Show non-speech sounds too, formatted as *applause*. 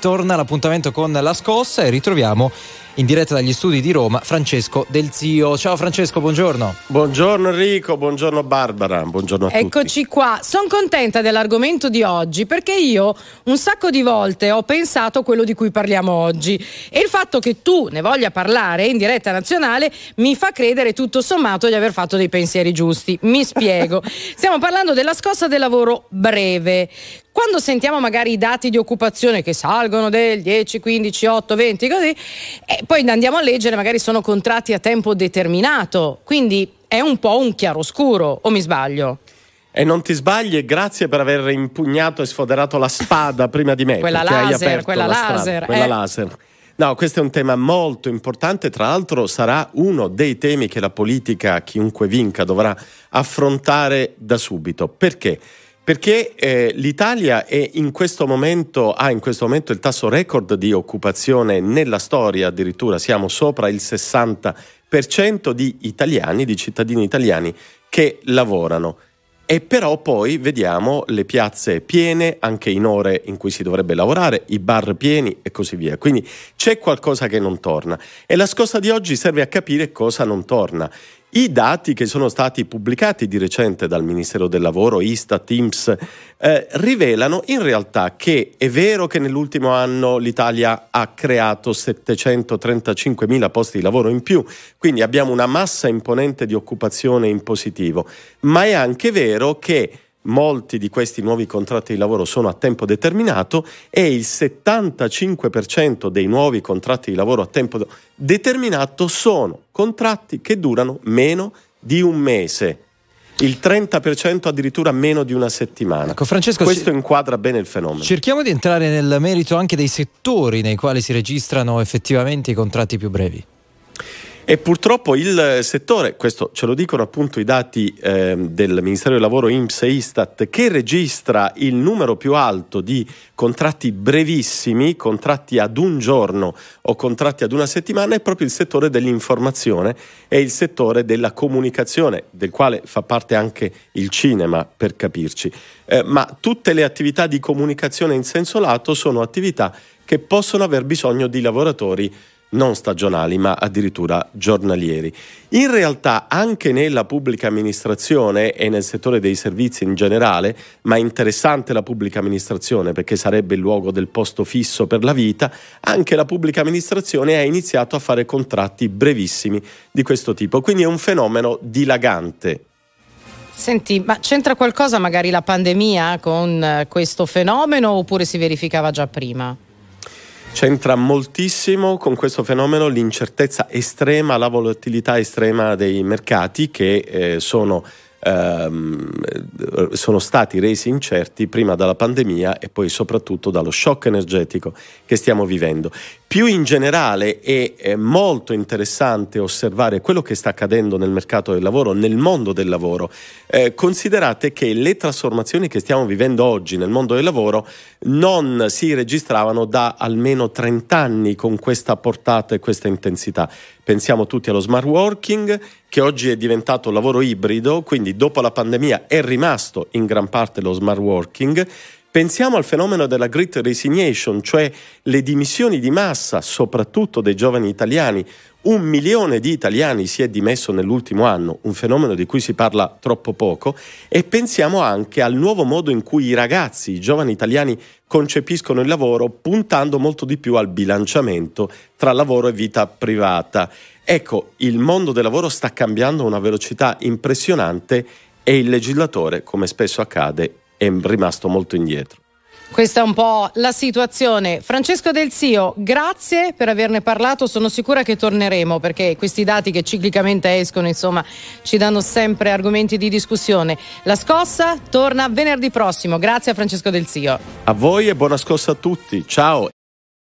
Torna l'appuntamento con la scossa e ritroviamo in diretta dagli studi di Roma Francesco Del Zio. Ciao Francesco, buongiorno. Buongiorno Enrico, buongiorno Barbara, buongiorno a Eccoci tutti. qua. Sono contenta dell'argomento di oggi perché io un sacco di volte ho pensato a quello di cui parliamo oggi e il fatto che tu ne voglia parlare in diretta nazionale mi fa credere tutto sommato di aver fatto dei pensieri giusti. Mi spiego. *laughs* Stiamo parlando della scossa del lavoro breve. Quando sentiamo magari i dati di occupazione che salgono del 10, 15, 8, 20, così, e poi andiamo a leggere, magari sono contratti a tempo determinato, quindi è un po' un chiaroscuro, o mi sbaglio? E non ti sbagli e grazie per aver impugnato e sfoderato la spada prima di me. Quella laser, quella la strada, laser, Quella eh. laser. No, questo è un tema molto importante, tra l'altro sarà uno dei temi che la politica, chiunque vinca, dovrà affrontare da subito. Perché? Perché eh, l'Italia in momento, ha in questo momento il tasso record di occupazione nella storia, addirittura siamo sopra il 60% di italiani, di cittadini italiani che lavorano. E però poi vediamo le piazze piene anche in ore in cui si dovrebbe lavorare, i bar pieni e così via. Quindi c'è qualcosa che non torna. E la scossa di oggi serve a capire cosa non torna. I dati che sono stati pubblicati di recente dal Ministero del Lavoro, Istat, IMSS, eh, rivelano in realtà che è vero che nell'ultimo anno l'Italia ha creato 735 mila posti di lavoro in più, quindi abbiamo una massa imponente di occupazione in positivo, ma è anche vero che molti di questi nuovi contratti di lavoro sono a tempo determinato e il 75% dei nuovi contratti di lavoro a tempo determinato sono contratti che durano meno di un mese. Il 30% addirittura meno di una settimana. Ecco, Francesco, Questo inquadra bene il fenomeno. Cerchiamo di entrare nel merito anche dei settori nei quali si registrano effettivamente i contratti più brevi. E purtroppo il settore, questo ce lo dicono appunto i dati ehm, del Ministero del Lavoro IMSS e Istat, che registra il numero più alto di contratti brevissimi, contratti ad un giorno o contratti ad una settimana, è proprio il settore dell'informazione e il settore della comunicazione, del quale fa parte anche il cinema, per capirci. Eh, ma tutte le attività di comunicazione in senso lato sono attività che possono aver bisogno di lavoratori non stagionali ma addirittura giornalieri. In realtà anche nella pubblica amministrazione e nel settore dei servizi in generale, ma interessante la pubblica amministrazione perché sarebbe il luogo del posto fisso per la vita, anche la pubblica amministrazione ha iniziato a fare contratti brevissimi di questo tipo, quindi è un fenomeno dilagante. Senti, ma c'entra qualcosa magari la pandemia con eh, questo fenomeno oppure si verificava già prima? C'entra moltissimo con questo fenomeno l'incertezza estrema, la volatilità estrema dei mercati che eh, sono, ehm, sono stati resi incerti prima dalla pandemia e poi soprattutto dallo shock energetico che stiamo vivendo. Più in generale è, è molto interessante osservare quello che sta accadendo nel mercato del lavoro, nel mondo del lavoro. Eh, considerate che le trasformazioni che stiamo vivendo oggi nel mondo del lavoro non si registravano da almeno 30 anni con questa portata e questa intensità. Pensiamo tutti allo smart working che oggi è diventato lavoro ibrido, quindi dopo la pandemia è rimasto in gran parte lo smart working. Pensiamo al fenomeno della Great Resignation, cioè le dimissioni di massa, soprattutto dei giovani italiani. Un milione di italiani si è dimesso nell'ultimo anno, un fenomeno di cui si parla troppo poco, e pensiamo anche al nuovo modo in cui i ragazzi, i giovani italiani concepiscono il lavoro, puntando molto di più al bilanciamento tra lavoro e vita privata. Ecco, il mondo del lavoro sta cambiando a una velocità impressionante e il legislatore, come spesso accade, è rimasto molto indietro. Questa è un po' la situazione. Francesco Del Zio, grazie per averne parlato. Sono sicura che torneremo perché questi dati che ciclicamente escono, insomma, ci danno sempre argomenti di discussione. La scossa torna venerdì prossimo. Grazie a Francesco Del Zio. A voi e buona scossa a tutti. Ciao.